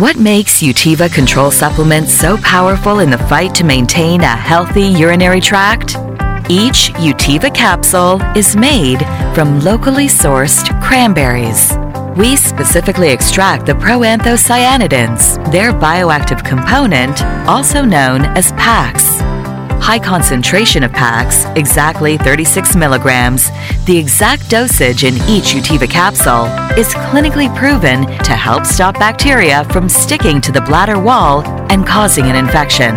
What makes Utiva control supplements so powerful in the fight to maintain a healthy urinary tract? Each Utiva capsule is made from locally sourced cranberries. We specifically extract the proanthocyanidins, their bioactive component, also known as PACs. High concentration of PACs, exactly 36 milligrams, the exact dosage in each Utiva capsule, is clinically proven to help stop bacteria from sticking to the bladder wall and causing an infection.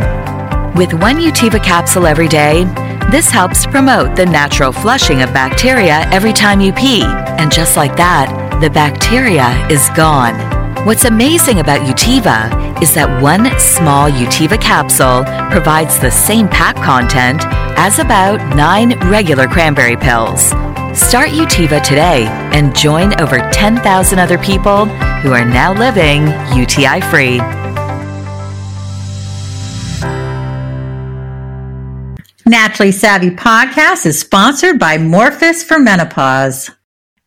With one Utiva capsule every day, this helps promote the natural flushing of bacteria every time you pee, and just like that, the bacteria is gone. What's amazing about Utiva is that one small Utiva capsule provides the same pack content as about nine regular cranberry pills. Start Utiva today and join over 10,000 other people who are now living UTI free. Naturally Savvy podcast is sponsored by Morphus for Menopause.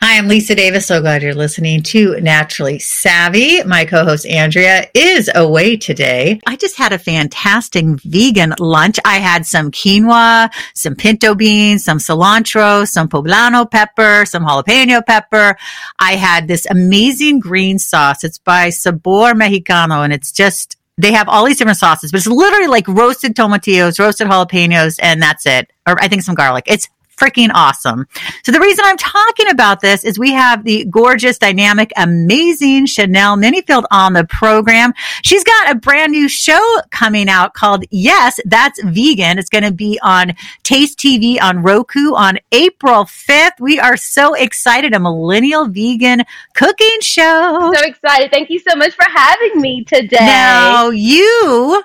Hi, I'm Lisa Davis. So glad you're listening to Naturally Savvy. My co-host Andrea is away today. I just had a fantastic vegan lunch. I had some quinoa, some pinto beans, some cilantro, some poblano pepper, some jalapeno pepper. I had this amazing green sauce. It's by Sabor Mexicano and it's just they have all these different sauces, but it's literally like roasted tomatillos, roasted jalapenos, and that's it. Or I think some garlic. It's freaking awesome. So the reason I'm talking about this is we have the gorgeous, dynamic, amazing Chanel Minnifield on the program. She's got a brand new show coming out called Yes, That's Vegan. It's going to be on Taste TV on Roku on April 5th. We are so excited. A millennial vegan cooking show. So excited. Thank you so much for having me today. Now you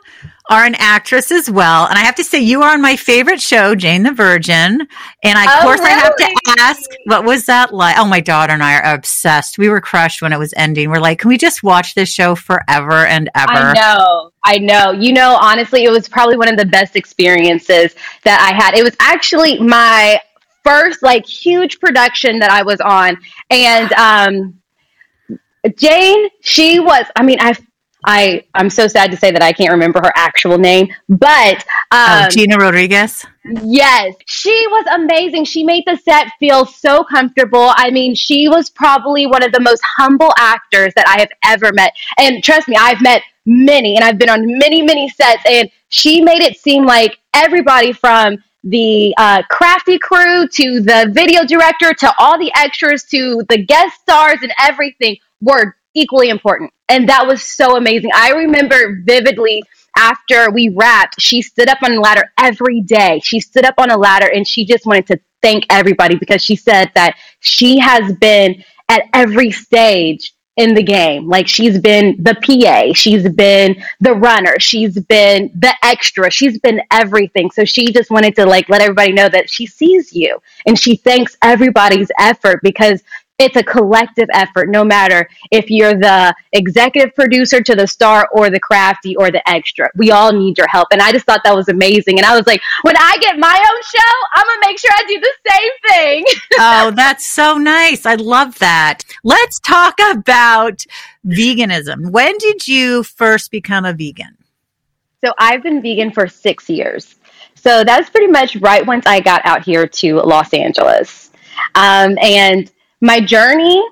are an actress as well. And I have to say, you are on my favorite show, Jane the Virgin. And I, of Oh, course, I have to ask, what was that like? Oh, my daughter and I are obsessed. We were crushed when it was ending. We're like, can we just watch this show forever and ever? I know. I know. You know, honestly, it was probably one of the best experiences that I had. It was actually my first like huge production that I was on. And um Jane, she was I mean, I I I'm so sad to say that I can't remember her actual name, but um oh, Gina Rodriguez. Yes, she was amazing. She made the set feel so comfortable. I mean, she was probably one of the most humble actors that I have ever met. And trust me, I've met many and I've been on many, many sets, and she made it seem like everybody from the uh, crafty crew to the video director to all the extras to the guest stars and everything were equally important. And that was so amazing. I remember vividly after we wrapped, she stood up on a ladder every day. She stood up on a ladder and she just wanted to thank everybody because she said that she has been at every stage in the game. Like she's been the PA, she's been the runner, she's been the extra, she's been everything. So she just wanted to like let everybody know that she sees you and she thanks everybody's effort because it's a collective effort, no matter if you're the executive producer to the star or the crafty or the extra. We all need your help. And I just thought that was amazing. And I was like, when I get my own show, I'm going to make sure I do the same thing. oh, that's so nice. I love that. Let's talk about veganism. When did you first become a vegan? So I've been vegan for six years. So that's pretty much right once I got out here to Los Angeles. Um, and my journey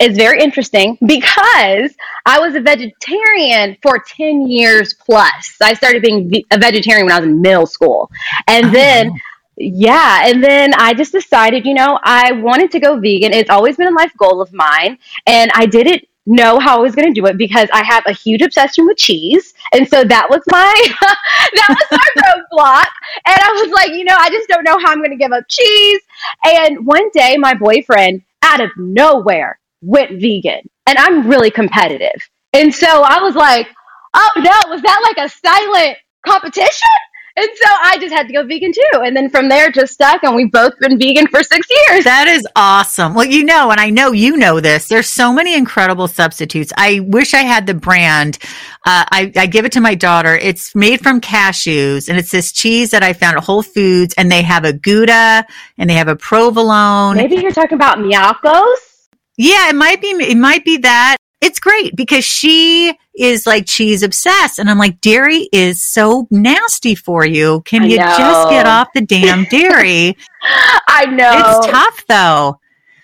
is very interesting because I was a vegetarian for 10 years plus. I started being a vegetarian when I was in middle school. And Oh, then, yeah, and then I just decided, you know, I wanted to go vegan. It's always been a life goal of mine. And I didn't know how I was going to do it because I have a huge obsession with cheese. And so that was my, that was my roadblock. And I was like, you know, I just don't know how I'm going to give up cheese. And one day my boyfriend out of nowhere went vegan and I'm really competitive. And so I was like, oh no, was that like a silent competition? And so I just had to go vegan too. And then from there, just stuck. And we've both been vegan for six years. That is awesome. Well, you know, and I know you know this, there's so many incredible substitutes. I wish I had the brand. Uh, I, I give it to my daughter. It's made from cashews and it's this cheese that I found at Whole Foods and they have a Gouda and they have a provolone. Maybe you're talking about Miyoko's? Yeah, it might be, it might be that it's great because she is like cheese obsessed. And I'm like, dairy is so nasty for you. Can I you know. just get off the damn dairy? I know. it's tough though.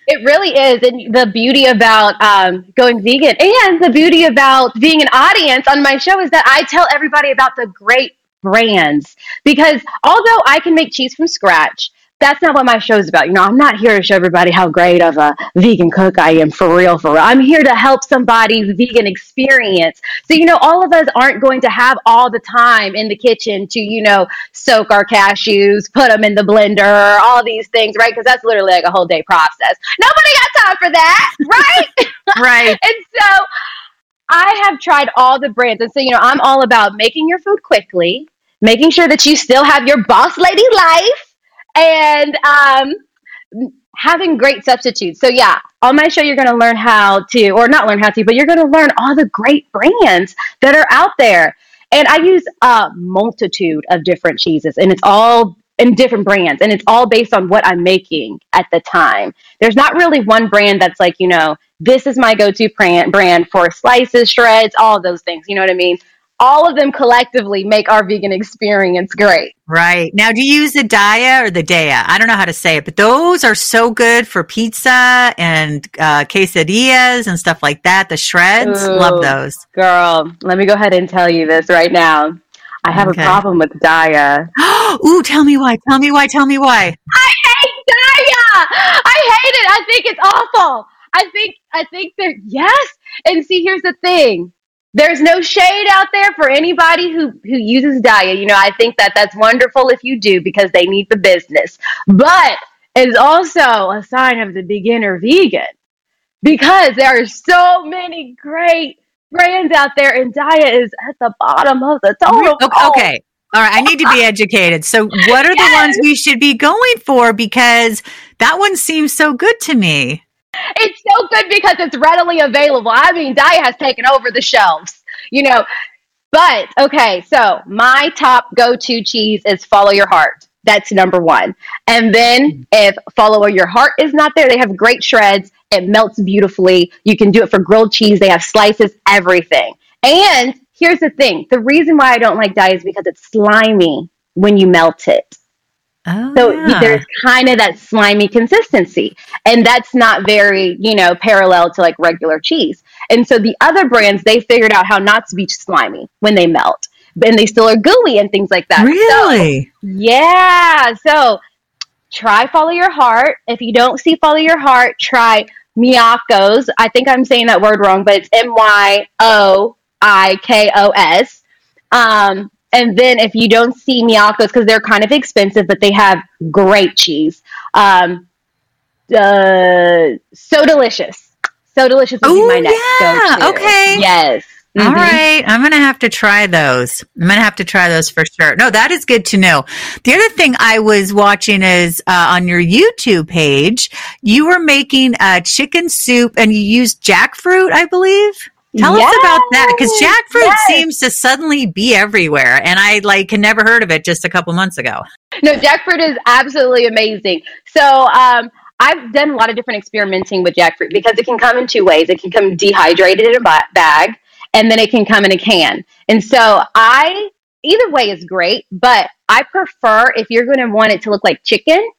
It really is. And the beauty about um, going vegan and the beauty about being an audience on my show is that I tell everybody about the great brands. Because although I can make cheese from scratch, that's not what my show is about. You know, I'm not here to show everybody how great of a vegan cook I am for real, for real. I'm here to help somebody's vegan experience. So, you know, all of us aren't going to have all the time in the kitchen to, you know, soak our cashews, put them in the blender, all these things, right? Because that's literally like a whole day process. Nobody got time for that, right? Right. and so I have tried all the brands. And so, you know, I'm all about making your food quickly, making sure that you still have your boss lady life, and um, having great substitutes. So, yeah, on my show, you're going to learn how to, or not learn how to, but you're going to learn all the great brands that are out there. And I use a multitude of different cheeses, and it's all in different brands, and it's all based on what I'm making at the time. There's not really one brand that's like, you know, this is my go to brand, brand for slices, shreds, all those things. You know what I mean? All of them collectively make our vegan experience great. Right. Now, do you use the Daiya or the Daiya? I don't know how to say it, but those are so good for pizza and uh, quesadillas and stuff like that. The shreds, Ooh. love those. Girl, let me go ahead and tell you this right now. I have Okay. a problem with Daiya. Ooh, tell me why. Tell me why. Tell me why. I hate Daiya. I hate it. I think it's awful. I think I think that yes. And see, here's the thing. There's no shade out there for anybody who who uses Daiya. You know, I think that that's wonderful if you do because they need the business. But it's also a sign of the beginner vegan because there are so many great brands out there, and Daiya is at the bottom of the totem Okay. pole. okay. All right. I need to be educated. So, what are the ones we should be going for? Because that one seems so good to me. It's so good because it's readily available. I mean, Daiya has taken over the shelves, you know. But okay, so my top go to cheese is Follow Your Heart. That's number one. And then if Follow Your Heart is not there, they have great shreds. It melts beautifully. You can do it for grilled cheese. They have slices, everything. And here's the thing the reason why I don't like Daiya is because it's slimy when you melt it. Oh, So yeah. there's kind of that slimy consistency. And that's not very, you know, parallel to like regular cheese. And so the other brands, they figured out how not to be slimy when they melt. And they still are gooey and things like that. So, really? yeah. So try Follow Your Heart. If you don't see Follow Your Heart, try Miyoko's. I think I'm saying that word wrong, but it's M Y O I K O S. Um, and then if you don't see Miyoko's, because they're kind of expensive, but they have great cheese. Um, uh, so delicious. So delicious would be my next yeah. go-to. Okay. Yes. All Mhm. right. I'm going to have to try those. I'm going to have to try those for sure. No, that is good to know. The other thing I was watching is uh, on your YouTube page, you were making a chicken soup and you used jackfruit, I believe. Tell us about that because Yes, jackfruit yes. seems to suddenly be everywhere, and I like had never heard of it just a couple months ago. No, jackfruit is absolutely amazing. So, um, I've done a lot of different experimenting with jackfruit because it can come in two ways. It can come dehydrated in a bag, and then it can come in a can. And so, I either way is great, but I prefer if you're going to want it to look like chicken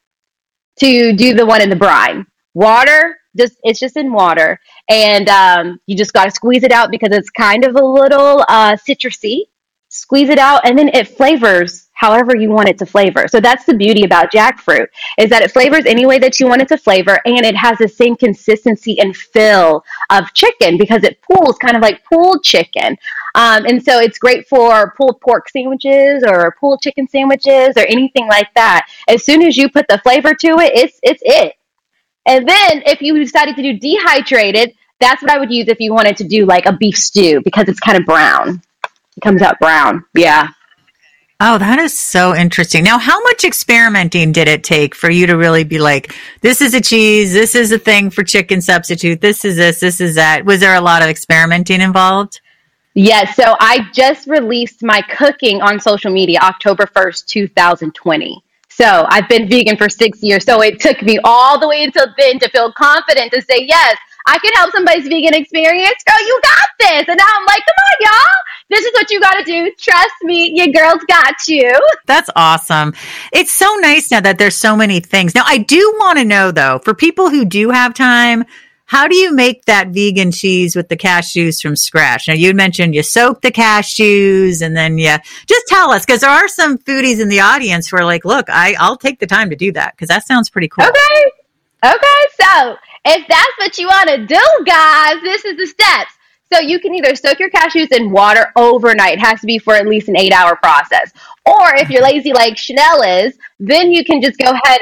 to do the one in the brine. Water, just it's just in water, and um, you just got to squeeze it out because it's kind of a little uh, citrusy. Squeeze it out, and then it flavors however you want it to flavor. So that's the beauty about jackfruit is that it flavors any way that you want it to flavor, and it has the same consistency and fill of chicken because it pools kind of like pulled chicken. Um, and so it's great for pulled pork sandwiches or pulled chicken sandwiches or anything like that. As soon as you put the flavor to it, it's it's it. And then if you decided to do dehydrated, that's what I would use if you wanted to do like a beef stew because it's kind of brown. It comes out brown. Yeah. Oh, that is so interesting. Now, how much experimenting did it take for you to really be like, this is a cheese, this is a thing for chicken substitute, this is this, this is that? Was there a lot of experimenting involved? Yes. So I just released my cooking on social media October 1st, 2020. So I've been vegan for six years. So it took me all the way until then to feel confident to say, yes, I can help somebody's vegan experience. Girl, you got this. And now I'm like, come on, y'all. This is what you got to do. Trust me, your girl's got you. That's awesome. It's so nice now that there's so many things. Now, I do want to know though, for people who do have time, how do you make that vegan cheese with the cashews from scratch? Now, you mentioned you soak the cashews and then you just tell us because there are some foodies in the audience who are like, look, I, I'll take the time to do that because that sounds pretty cool. Okay. Okay. So if that's what you want to do, guys, this is the steps. So you can either soak your cashews in water overnight. It has to be for at least an eight hour process. Or if you're lazy like Chanel is, then you can just go ahead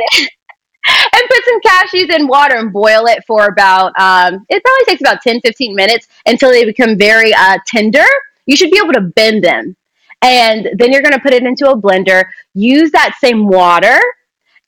and, put some cashews in water and boil it for about, um, it probably takes about 10, 15 minutes until they become very uh, tender. You should be able to bend them. And then you're going to put it into a blender. Use that same water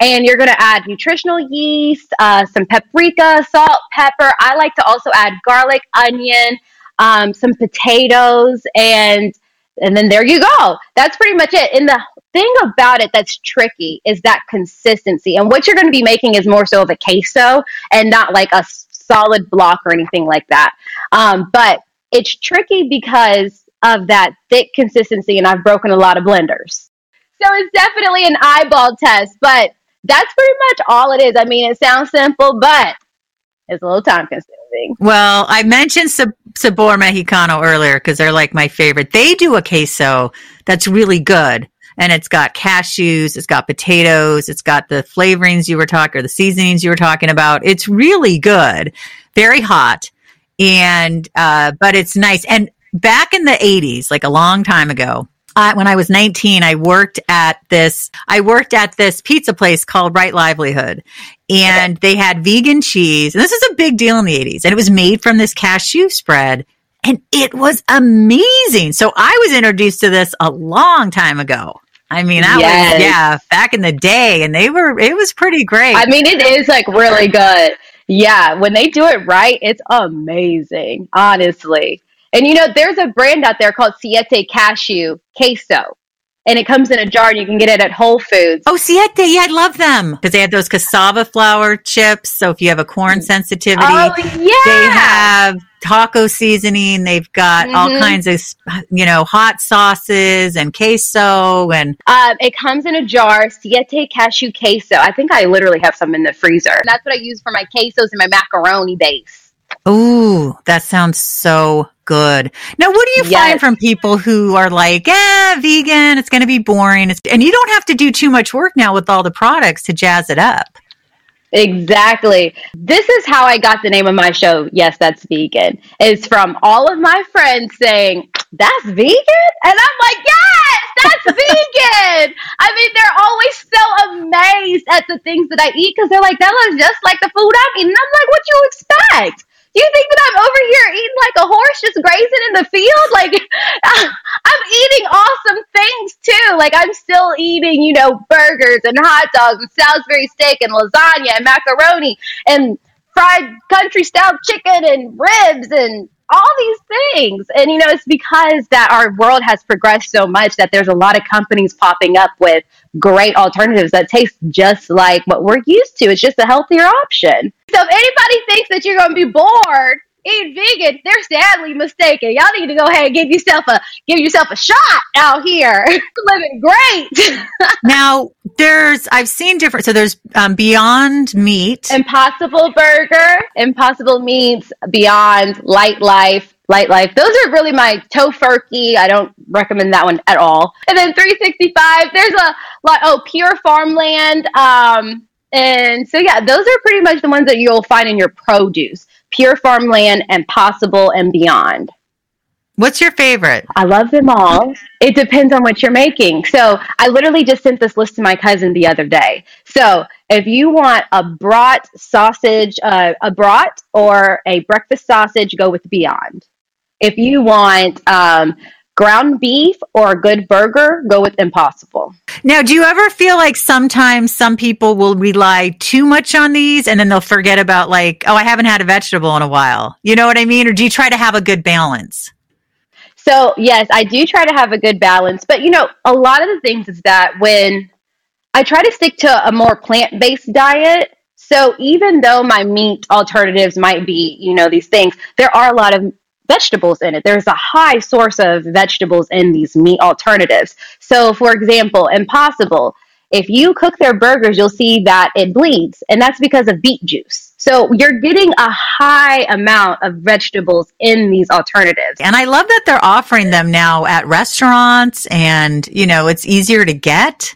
and you're going to add nutritional yeast, uh, some paprika, salt, pepper. I like to also add garlic, onion, um, some potatoes, and and then there you go. That's pretty much it. And the thing about it that's tricky is that consistency. And what you're going to be making is more so of a queso and not like a solid block or anything like that. Um, but it's tricky because of that thick consistency, and I've broken a lot of blenders. So it's definitely an eyeball test, but that's pretty much all it is. I mean, it sounds simple, but it's a little time consuming. Well, I mentioned Sabor Mexicano earlier because they're like my favorite. They do a queso that's really good. And it's got cashews, it's got potatoes, it's got the flavorings you were talking, or the seasonings you were talking about. It's really good, very hot, and uh, but it's nice. And back in the '80s, like a long time ago, uh, when I was 19, I worked at this, I worked at this pizza place called Right Livelihood and they had vegan cheese. And this is a big deal in the 80s. And it was made from this cashew spread and it was amazing. So I was introduced to this a long time ago. I mean, that yes. was, yeah, back in the day and they were, it was pretty great. I mean, it is like really good. Yeah. When they do it right, it's amazing, honestly. And you know, there's a brand out there called Siete Cashew Queso. And it comes in a jar and you can get it at Whole Foods. Oh, Siete. Yeah, I love them because they have those cassava flour chips. So if you have a corn sensitivity, oh, yeah. they have taco seasoning. They've got mm-hmm. all kinds of, you know, hot sauces and queso. And um, it comes in a jar, Siete Cashew Queso. I think I literally have some in the freezer. That's what I use for my quesos and my macaroni base. Ooh, that sounds so good. Now, what do you yes. find from people who are like, eh, vegan, it's going to be boring. It's, and you don't have to do too much work now with all the products to jazz it up. Exactly. This is how I got the name of my show. Yes, that's vegan. Is from all of my friends saying, that's vegan? And I'm like, yes, that's vegan. I mean, they're always so amazed at the things that I eat because they're like, that looks just like the food I'm eating. And I'm like, what you expect? You think that I'm over here eating like a horse just grazing in the field? Like, I'm eating awesome things too. Like, I'm still eating, you know, burgers and hot dogs and Salisbury steak and lasagna and macaroni and fried country style chicken and ribs and all these things. And you know, it's because that our world has progressed so much that there's a lot of companies popping up with great alternatives that taste just like what we're used to. It's just a healthier option. So if anybody thinks that you're going to be bored eat vegan, they're sadly mistaken. Y'all need to go ahead and give yourself a give yourself a shot out here. living great. now there's I've seen different. So there's um, Beyond Meat, Impossible Burger, Impossible Meats, Beyond Lightlife. Light Life. Those are really my Tofurky. I don't recommend that one at all. And then 365. There's a lot. Oh, Pure Farmland. Um, and so yeah, those are pretty much the ones that you'll find in your produce. Pure Farmland and Possible and Beyond. What's your favorite? I love them all. It depends on what you're making. So I literally just sent this list to my cousin the other day. So if you want a brat sausage, uh, a brat or a breakfast sausage, go with Beyond. If you want um, ground beef or a good burger, go with Impossible. Now, do you ever feel like sometimes some people will rely too much on these and then they'll forget about like, oh, I haven't had a vegetable in a while. You know what I mean? Or do you try to have a good balance? So, yes, I do try to have a good balance. But, you know, a lot of the things is that when I try to stick to a more plant based diet, so even though my meat alternatives might be, you know, these things, there are a lot of vegetables in it. There's a high source of vegetables in these meat alternatives. So, for example, Impossible, if you cook their burgers, you'll see that it bleeds, and that's because of beet juice. So you're getting a high amount of vegetables in these alternatives. And I love that they're offering them now at restaurants and, you know, it's easier to get.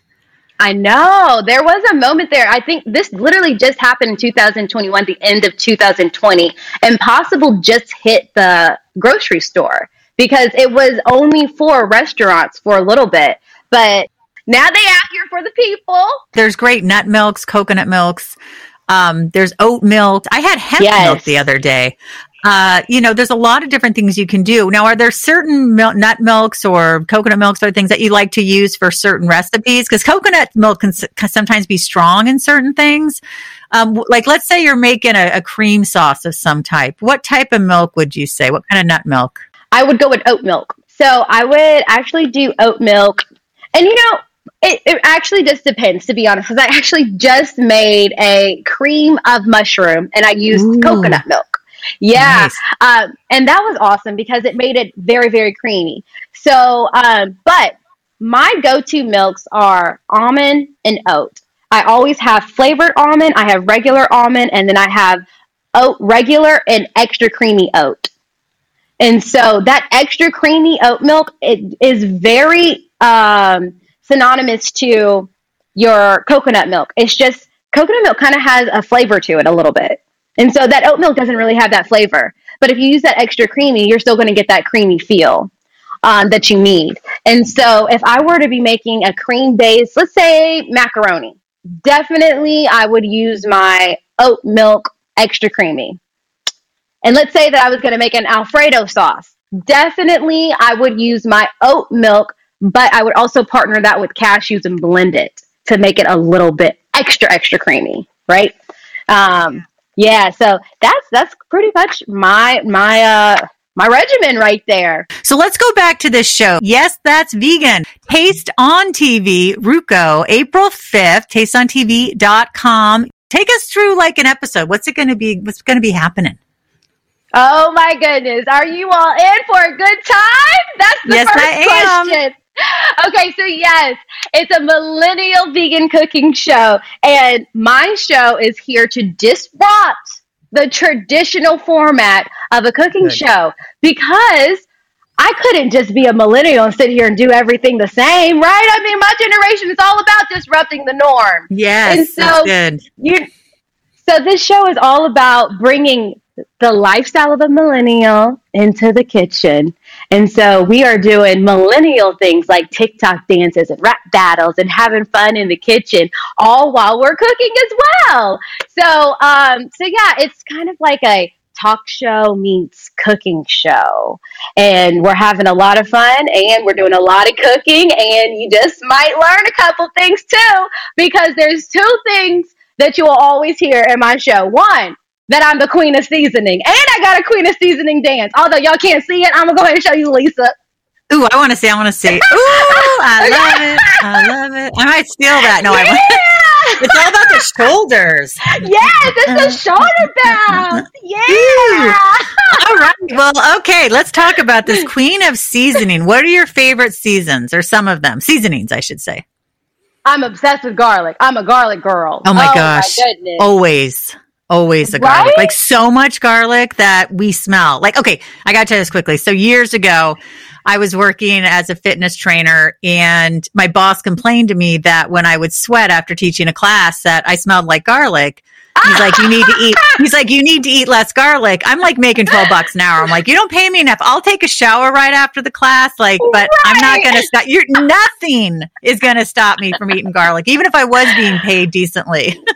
I know. There was a moment there. I think this literally just happened in 2021, the end of 2020. Impossible just hit the grocery store because it was only for restaurants for a little bit. But now they out here for the people. There's great nut milks, coconut milks. Um, there's oat milk. I had hemp Yes. milk the other day. Uh, you know, there's a lot of different things you can do. Now, are there certain mil- nut milks or coconut milks or things that you like to use for certain recipes? Because coconut milk can, s- can sometimes be strong in certain things. Um, like, let's say you're making a, a cream sauce of some type. What type of milk would you say? What kind of nut milk? I would go with oat milk. So I would actually do oat milk. And you know, it, it actually just depends, to be honest, because I actually just made a cream of mushroom and I used Ooh. coconut milk. Yeah. Nice. Um, and that was awesome because it made it very, very creamy. So, um, but my go to milks are almond and oat. I always have flavored almond, I have regular almond, and then I have oat regular and extra creamy oat. And so that extra creamy oat milk it is very um, synonymous to your coconut milk. It's just coconut milk kind of has a flavor to it a little bit. And so that oat milk doesn't really have that flavor. But if you use that extra creamy, you're still going to get that creamy feel um, that you need. And so if I were to be making a cream based, let's say macaroni, definitely I would use my oat milk extra creamy. And let's say that I was going to make an Alfredo sauce. Definitely I would use my oat milk, but I would also partner that with cashews and blend it to make it a little bit extra, extra creamy, right? Um, yeah, so that's that's pretty much my my uh my regimen right there. So let's go back to this show. Yes, that's vegan. Taste on TV, Roku, April 5th, tasteontv.com. Take us through like an episode. What's it going to be? What's going to be happening? Oh my goodness. Are you all in for a good time? That's the Yes, first question. Okay, so yes, it's a millennial vegan cooking show, and my show is here to disrupt the traditional format of a cooking show because I couldn't just be a millennial and sit here and do everything the same, right? I mean, my generation is all about disrupting the norm. Yes, And so- good. You so this show is all about bringing the lifestyle of a millennial into the kitchen. And so we are doing millennial things like TikTok dances and rap battles and having fun in the kitchen all while we're cooking as well. So um so yeah, it's kind of like a talk show meets cooking show. And we're having a lot of fun and we're doing a lot of cooking and you just might learn a couple things too because there's two things that you will always hear in my show. One, that I'm the queen of seasoning, and I got a queen of seasoning dance. Although y'all can't see it, I'm gonna go ahead and show you, Lisa. Ooh, I want to see. I want to see. Ooh, I love it. I love it. I might steal that. No, I won't. It's all about the shoulders. yes, it's a shoulder bounce. Yeah. All right. Well, okay. Let's talk about this queen of seasoning. What are your favorite seasons, or some of them? Seasonings, I should say. I'm obsessed with garlic. I'm a garlic girl. Oh my oh gosh. goodness. Always. Always the garlic. Right? Like so much garlic that we smell. Like, okay, I gotta tell you this quickly. So years ago, I was working as a fitness trainer and my boss complained to me that when I would sweat after teaching a class that I smelled like garlic. He's like, you need to eat. He's like, you need to eat less garlic. I'm like making 12 bucks an hour. I'm like, you don't pay me enough. I'll take a shower right after the class. Like, but I'm not going to stop. You're nothing is going to stop me from eating garlic, even if I was being paid decently.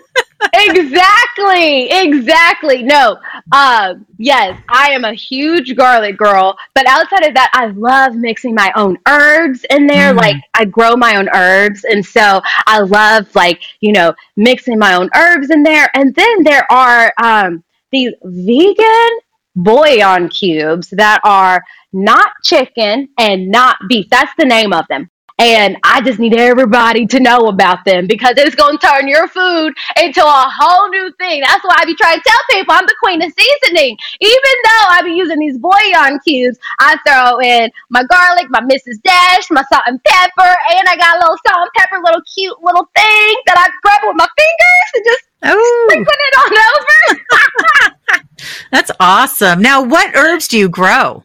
exactly exactly. No um yes i am a huge garlic girl but outside of that i love mixing my own herbs in there. Mm. like i grow my own herbs and so i love like you know mixing my own herbs in there. And then there are um these vegan bouillon cubes that are not chicken and not beef. That's the name of them and I just need everybody to know about them because it's going to turn your food into a whole new thing. That's why I be trying to tell people I'm the queen of seasoning. Even though I be using these bouillon cubes, I throw in my garlic, my Mrs. Dash, my salt and pepper, and I got a little salt and pepper, little cute little thing that I grab with my fingers and just oh. sprinkle it on over. That's awesome. Now, what herbs do you grow?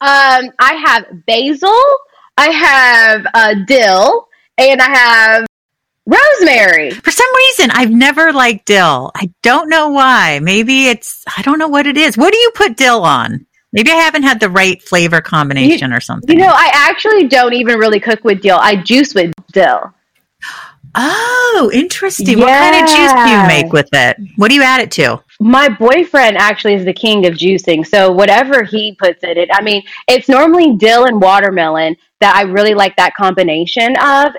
Um, I have basil. I have uh, dill, and I have rosemary. For some reason, I've never liked dill. I don't know why. Maybe it's, I don't know what it is. What do you put dill on? Maybe I haven't had the right flavor combination you, or something. You know, I actually don't even really cook with dill. I juice with dill. Oh, interesting. Yeah. What kind of juice do you make with it? What do you add it to? My boyfriend actually is the king of juicing. So whatever he puts in it, I mean, it's normally dill and watermelon that I really like that combination of.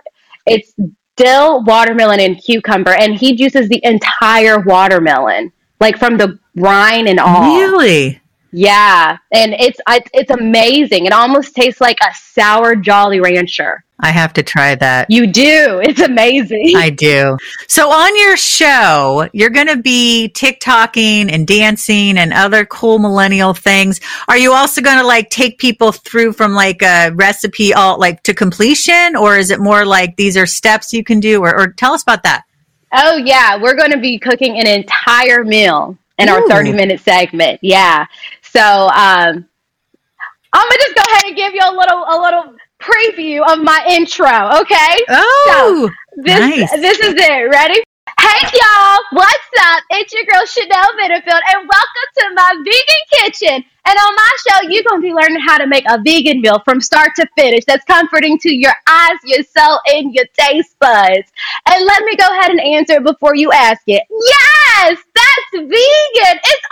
It's dill, watermelon, and cucumber, and he juices the entire watermelon, like from the rind and all. Really? Yeah, and it's it's amazing. It almost tastes like a sour Jolly Rancher. I have to try that. You do. It's amazing. I do. So on your show, you're going to be TikToking and dancing and other cool millennial things. Are you also going to like take people through from like a recipe all like to completion or is it more like these are steps you can do or, or tell us about that? Oh yeah, we're going to be cooking an entire meal in Ooh. our 30 minute segment. Yeah. So um, I'm gonna just go ahead and give you a little a little preview of my intro. Okay. Oh, so this nice. this is it. Ready? Hey y'all, what's up? It's your girl Chanel Minnifield, and welcome to my vegan kitchen. And on my show, you're gonna be learning how to make a vegan meal from start to finish that's comforting to your eyes, your soul, and your taste buds. And let me go ahead and answer before you ask it. Yes, that's vegan. It's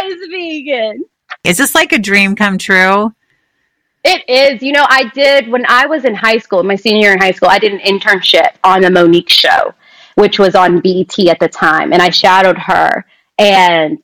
always vegan. Is this like a dream come true? It is. You know, I did when I was in high school, my senior year in high school, I did an internship on the Mo'Nique show which was on BET at the time. And I shadowed her. And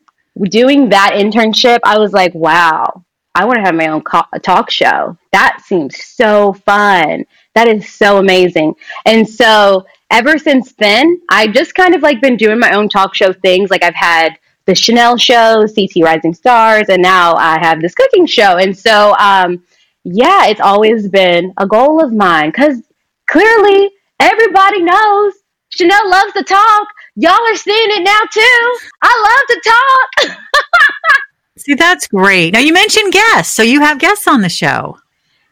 doing that internship, I was like, wow, I want to have my own co- talk show. That seems so fun. That is so amazing. And so ever since then, I've just kind of like been doing my own talk show things. Like I've had the Chanel show, CT Rising Stars, and now I have this cooking show. And so, um, yeah, it's always been a goal of mine because clearly everybody knows Chanel loves to talk. Y'all are seeing it now too. I love to talk. See, that's great. Now you mentioned guests, so you have guests on the show.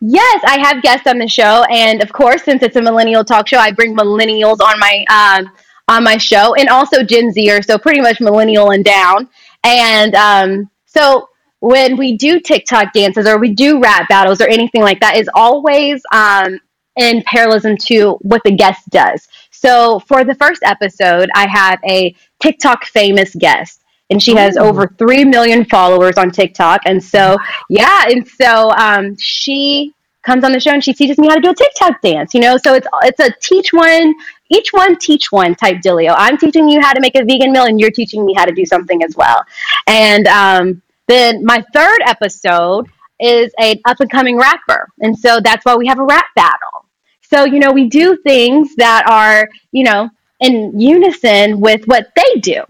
Yes, I have guests on the show, and of course, since it's a millennial talk show, I bring millennials on my um, on my show, and also Gen Zer, so pretty much millennial and down. And um, so when we do TikTok dances or we do rap battles or anything like that, is always um, in parallelism to what the guest does. So for the first episode, I have a TikTok famous guest. And she has Ooh. over 3 million followers on TikTok. And so, yeah. And so um, she comes on the show and she teaches me how to do a TikTok dance, you know? So it's, it's a teach one, each one teach one type dealio. I'm teaching you how to make a vegan meal and you're teaching me how to do something as well. And um, then my third episode is an up and coming rapper. And so that's why we have a rap battle. So, you know, we do things that are, you know, in unison with what they do.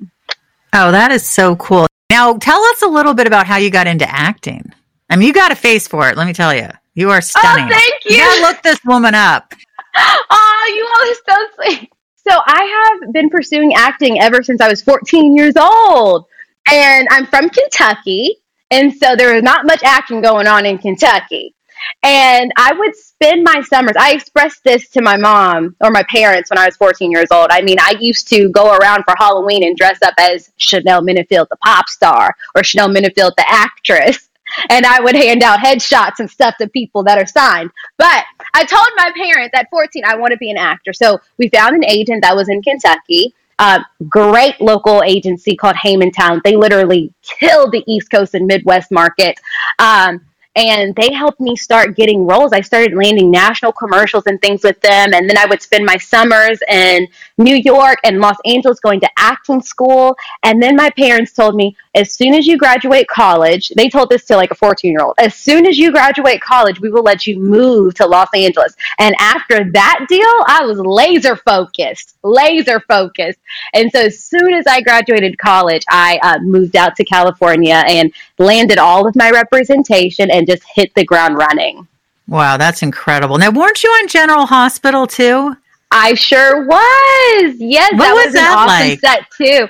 Oh, that is so cool. Now, tell us a little bit about how you got into acting. I mean, you got a face for it, let me tell you. You are oh, stunning. Oh, thank you. You look this woman up. oh, you are so sweet. So I have been pursuing acting ever since I was 14 years old. And I'm from Kentucky. And so there was not much action going on in Kentucky. And I would spend my summers. I expressed this to my mom or my parents when I was 14 years old. I mean, I used to go around for Halloween and dress up as Chanel Minnifield, the pop star, or Chanel Minnifield, the actress. And I would hand out headshots and stuff to people that are signed. But I told my parents at 14, I want to be an actor. So we found an agent that was in Kentucky. Uh, great local agency called Heyman Talent. They literally killed the East Coast and Midwest market. Um, and they helped me start getting roles. I started landing national commercials and things with them. And then I would spend my summers in New York and Los Angeles going to acting school. And then my parents told me, as soon as you graduate college, they told this to like a 14 year old, as soon as you graduate college, we will let you move to Los Angeles. And after that deal, I was laser focused, laser focused. And so as soon as I graduated college, I uh, moved out to California and landed all of my representation and just hit the ground running. Wow, that's incredible. Now, weren't you on General Hospital too? I sure was. Yes, what that was, was, that an awesome like? set too.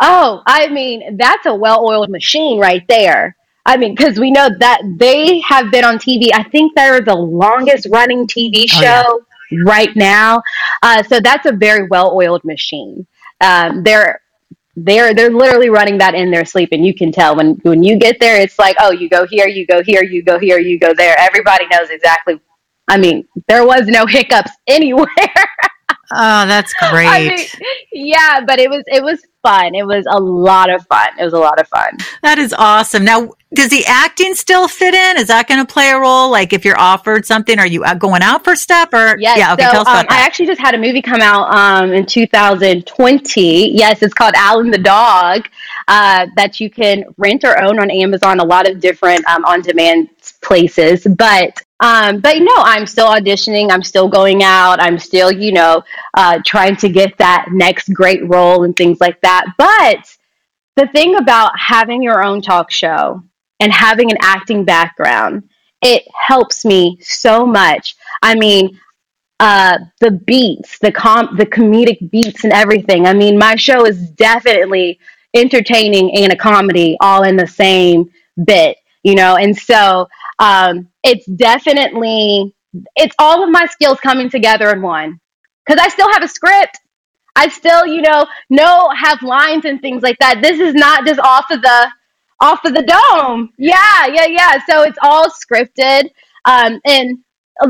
Oh, I mean, that's a well-oiled machine right there. I mean, because we know that they have been on TV. I think they're the longest running TV show Oh, yeah. right now. Uh, so that's a very well-oiled machine. Um, they're they're they're literally running that in their sleep, and you can tell when when you get there. It's like, oh, you go here, you go here, you go here, you go there. Everybody knows exactly. I mean, there was no hiccups anywhere. Oh, that's great. I mean, yeah, but it was it was fun. It was a lot of fun. It was a lot of fun. that is awesome. Now, does the acting still fit in? Is that going to play a role? Like, if you're offered something, are you going out for stuff? Or Yes. yeah, okay, so, tell us about um, I actually just had a movie come out um, in 2020. Yes, it's called Alan the Dog uh, that you can rent or own on Amazon. A lot of different um, on-demand places, but. Um, but no, I'm still auditioning. I'm still going out. I'm still, you know, uh, trying to get that next great role and things like that. But the thing about having your own talk show and having an acting background, it helps me so much. I mean, uh, the beats, the com, the comedic beats, and everything. I mean, my show is definitely entertaining and a comedy all in the same bit, you know. And so, um, it's definitely it's all of my skills coming together in one. Because I still have a script. I still, you know, know have lines and things like that. This is not just off of the off of the dome. Yeah, yeah, yeah. So it's all scripted. Um, and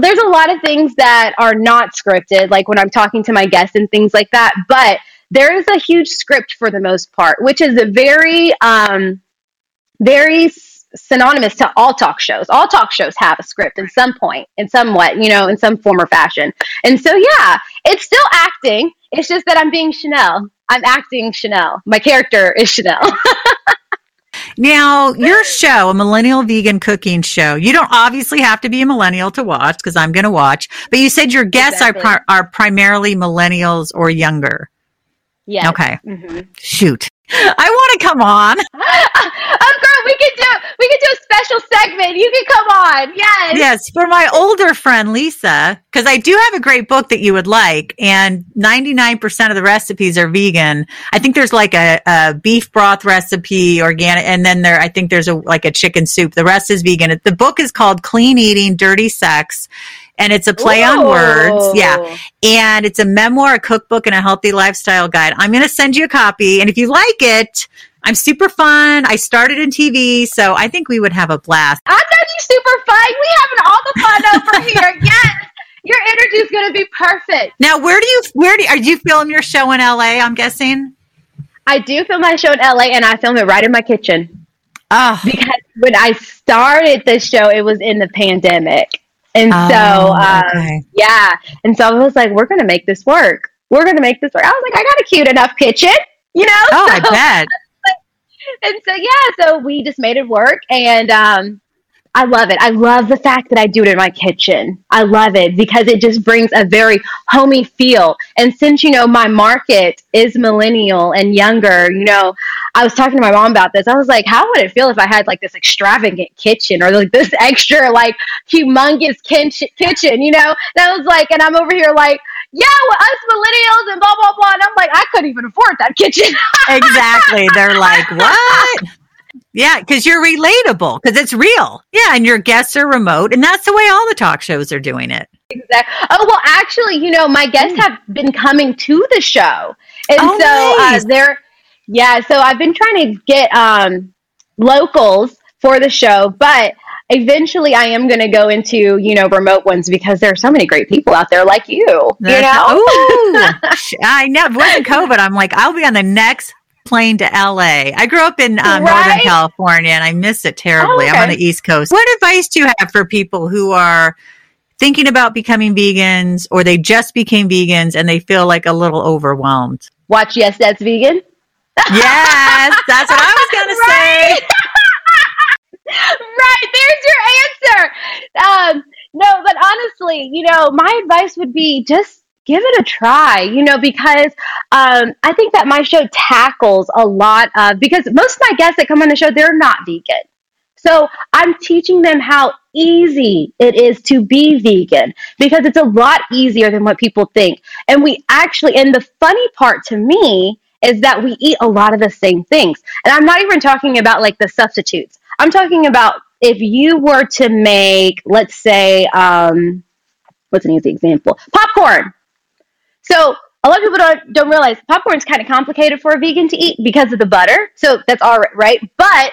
there's a lot of things that are not scripted, like when I'm talking to my guests and things like that. But there is a huge script for the most part, which is a very, um, very synonymous to all talk shows. All talk shows have a script in some point, in somewhat, you know, in some form or fashion. And so, yeah, it's still acting. It's just that I'm being Chanel. I'm acting Chanel. My character is Chanel. Now, your show, a millennial vegan cooking show, you don't obviously have to be a millennial to watch because I'm going to watch, but you said your guests Exactly. are, pri- are primarily millennials or younger. Yeah. Okay. hmm Shoot. I want to come on. could do we could do a special segment. You can come on. Yes. Yes, for my older friend Lisa, because I do have a great book that you would like, and 99% of the recipes are vegan. I think there's like a, a beef broth recipe, organic, and then there, I think there's a like a chicken soup. The rest is vegan. The book is called Clean Eating, Dirty Sex. And it's a play on words. Yeah. And it's a memoir, a cookbook, and a healthy lifestyle guide. I'm going to send you a copy. And if you like it, I'm super fun. I started in TV, so I think we would have a blast. I know you super fun. We having all the fun over here. Yes. Your energy is going to be perfect. Now, where do you where do are you film your show in LA? I'm guessing. I do film my show in LA and I film it right in my kitchen Oh, because when I started the show, it was in the pandemic. And so, Oh, um, okay. yeah. And so I was like, we're going to make this work. We're going to make this work. I was like, I got a cute enough kitchen, you know? oh, I So- bet. and so yeah, so we just made it work, and um, I love it. I love the fact that I do it in my kitchen. I love it because it just brings a very homey feel. And since you know my market is millennial and younger, you know, I was talking to my mom about this. I was like, how would it feel if I had like this extravagant kitchen or like this extra like humongous kitchen, kitchen, you know? And I was like, and I'm over here like. Yeah, with us millennials and blah blah blah. And I'm like, I couldn't even afford that kitchen. Exactly. They're like, what? Yeah, because you're relatable, because it's real. Yeah, and your guests are remote, and that's the way all the talk shows are doing it. Exactly. Oh well, actually, you know, my guests have been coming to the show, and Oh, so nice. uh, they're yeah. So I've been trying to get um, locals for the show, but eventually I am going to go into you know remote ones because there are so many great people out there like you. you know. Ooh, I know. Wasn't COVID. I'm like, I'll be on the next plane to LA. I grew up in um, Northern California, and I miss it terribly. Oh, I'm on the East Coast. What advice do you have for people who are thinking about becoming vegans, or they just became vegans and they feel like a little overwhelmed? Watch Yes, That's Vegan. Yes, that's what I was going to say. Right there's your answer. Um no but honestly you know my advice would be just give it a try you know because um i think that my show tackles a lot of because most of my guests that come on the show they're not vegan. So i'm teaching them how easy it is to be vegan because it's a lot easier than what people think. And we actually and the funny part to me is that we eat a lot of the same things. And i'm not even talking about like the substitutes I'm talking about if you were to make, let's say, um, what's an easy example? Popcorn. So a lot of people don't don't realize popcorn's kind of complicated for a vegan to eat because of the butter. So that's all right, right? But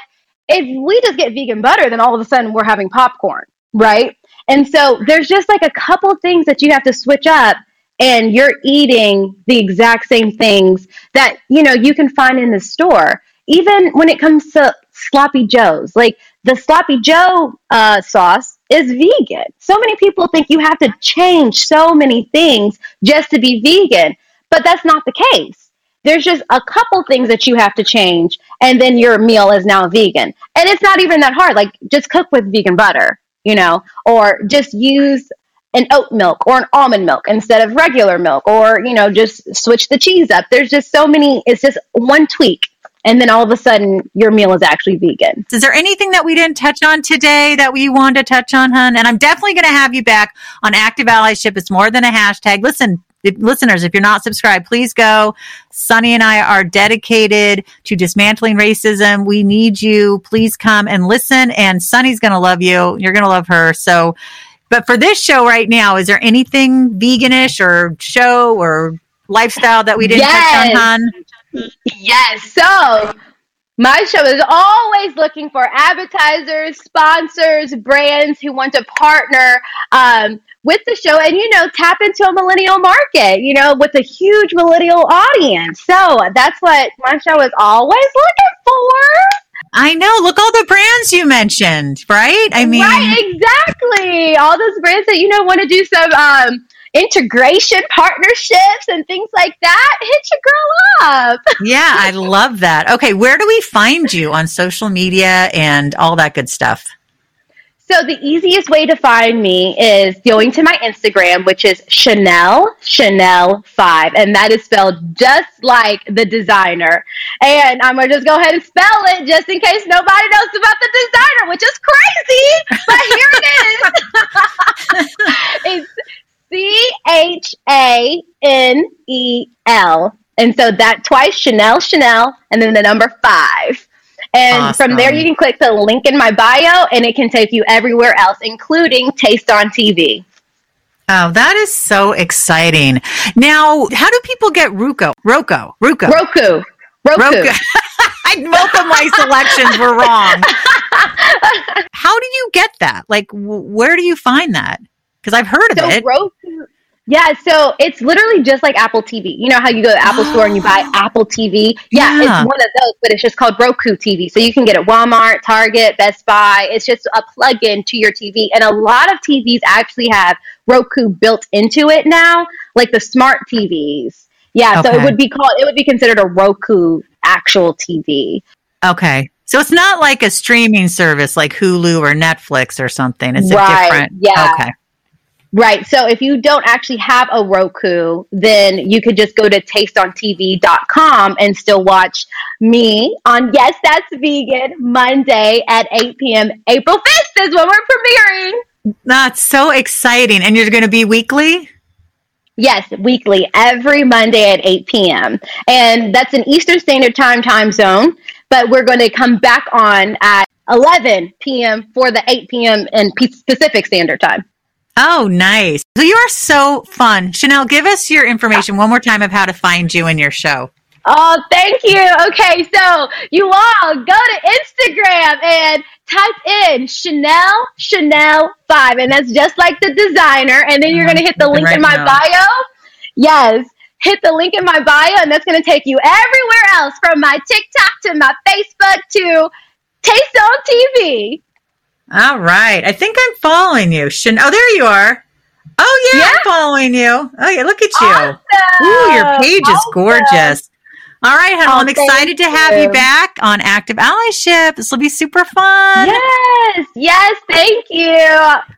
if we just get vegan butter, then all of a sudden we're having popcorn, right? And so there's just like a couple things that you have to switch up and you're eating the exact same things that you know you can find in the store even when it comes to sloppy joes. Like the sloppy joe uh, sauce is vegan. So many people think you have to change so many things just to be vegan but that's not the case. There's just a couple things that you have to change and then your meal is now vegan. And it's not even that hard like just cook with vegan butter you know or just use an oat milk or an almond milk instead of regular milk or you know just switch the cheese up. There's just so many it's just one tweak and then all of a sudden your meal is actually vegan Is there anything that we didn't touch on today that we wanted to touch on, hun? And I'm definitely going to have you back on Active Allyship. It's more than a hashtag. Listen, if- listeners, if you're not subscribed, please go. Sunny and I are dedicated to dismantling racism. We need you. Please come and listen. And Sunny's going to love you. You're going to love her. So, but for this show right now, is there anything veganish or show or lifestyle that we didn't touch on, hun? Yes. So my show is always looking for advertisers, sponsors, brands who want to partner um, with the show and, you know, tap into a millennial market, you know, with a huge millennial audience. So that's what my show is always looking for. I know. Look, all the brands you mentioned, right? I mean, right, exactly. All those brands that, you know, want to do some um, integration partnerships and things like that, hit your girl up. yeah, I love that. Okay, where do we find you on social media and all that good stuff? So the easiest way to find me is going to my Instagram, which is Chanel Chanel Five, and that is spelled just like the designer. And I'm gonna just go ahead and spell it, just in case nobody knows about the designer, which is crazy. But here it is. it's C H A N E L, and so that twice Chanel Chanel, and then the number five. And from there, you can click the link in my bio, and it can take you everywhere else, including Taste on TV. Oh, that is so exciting. Now, how do people get Ruko? Roko, Ruko, Roku. Roku. Roku. I, both of my selections were wrong. How do you get that? Like, where do you find that? Because I've heard of So it. Roku. Yeah, so it's literally just like Apple TV. You know how you go to the Apple Store and you buy Apple TV? Yeah, Yeah. it's one of those, but it's just called Roku TV. So you can get it Walmart, Target, Best Buy. It's just a plug-in to your TV. And a lot of TVs actually have Roku built into it now, like the smart TVs. Yeah, so it would be called it would be considered a Roku actual TV. Okay. So it's not like a streaming service like Hulu or Netflix or something. It's Right, a different. yeah. Okay. Right. So if you don't actually have a Roku, then you could just go to tasteontv.com and still watch me on Yes, That's Vegan Monday at 8 p.m. April 5th is when we're premiering. That's so exciting. And you're going to be weekly? Yes, weekly, every Monday at 8 p.m. And that's an Eastern Standard Time time zone. but we're going to come back on at 11 p.m. for the 8 p.m. in Pacific Standard Time. Oh, nice. So you are so fun. Chanel, give us your information one more time of how to find you and your show. Oh, thank you. Okay, so you all go to Instagram and type in Chanel Chanel 5, and that's just like the designer. And then you're mm-hmm. going to hit the link right in my now. bio. Yes, hit the link in my bio, and that's going to take you everywhere else from my TikTok to my Facebook to Taste on TV. All right. I think I'm following you. Chanel. Oh, there you are. Oh, yeah, yeah. I'm following you. Oh, yeah, look at you. Awesome. Ooh, your page is gorgeous. All right, honey. Oh, I'm excited to have you. you back on Active Allyship. This will be super fun. Yes, yes, thank you.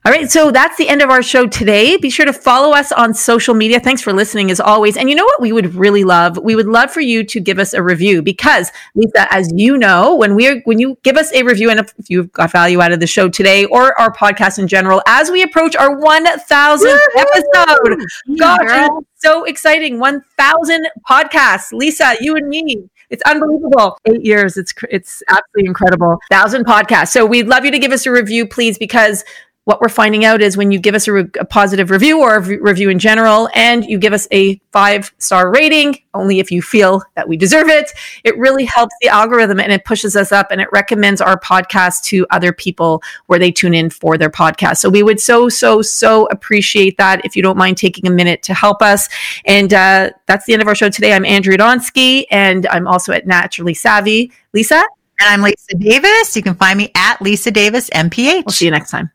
All right, so that's the end of our show today. Be sure to follow us on social media. Thanks for listening as always. And you know what we would really love? We would love for you to give us a review because Lisa, as you know, when we are when you give us a review and if you've got value out of the show today or our podcast in general, as we approach our 1000th episode, so exciting. 1,000 podcasts. Lisa, you and me. It's unbelievable. Eight years. It's it's absolutely incredible. Thousand podcasts. So we'd love you to give us a review, please, because what we're finding out is when you give us a, re- a positive review or a v- review in general and you give us a five star rating only if you feel that we deserve it it really helps the algorithm and it pushes us up and it recommends our podcast to other people where they tune in for their podcast. So we would so so so appreciate that if you don't mind taking a minute to help us. And uh, that's the end of our show today. I'm andrea donsky and i'm also at naturally savvy. Lisa? And i'm lisa davis. You can find me at lisa davis mph we'll see you next time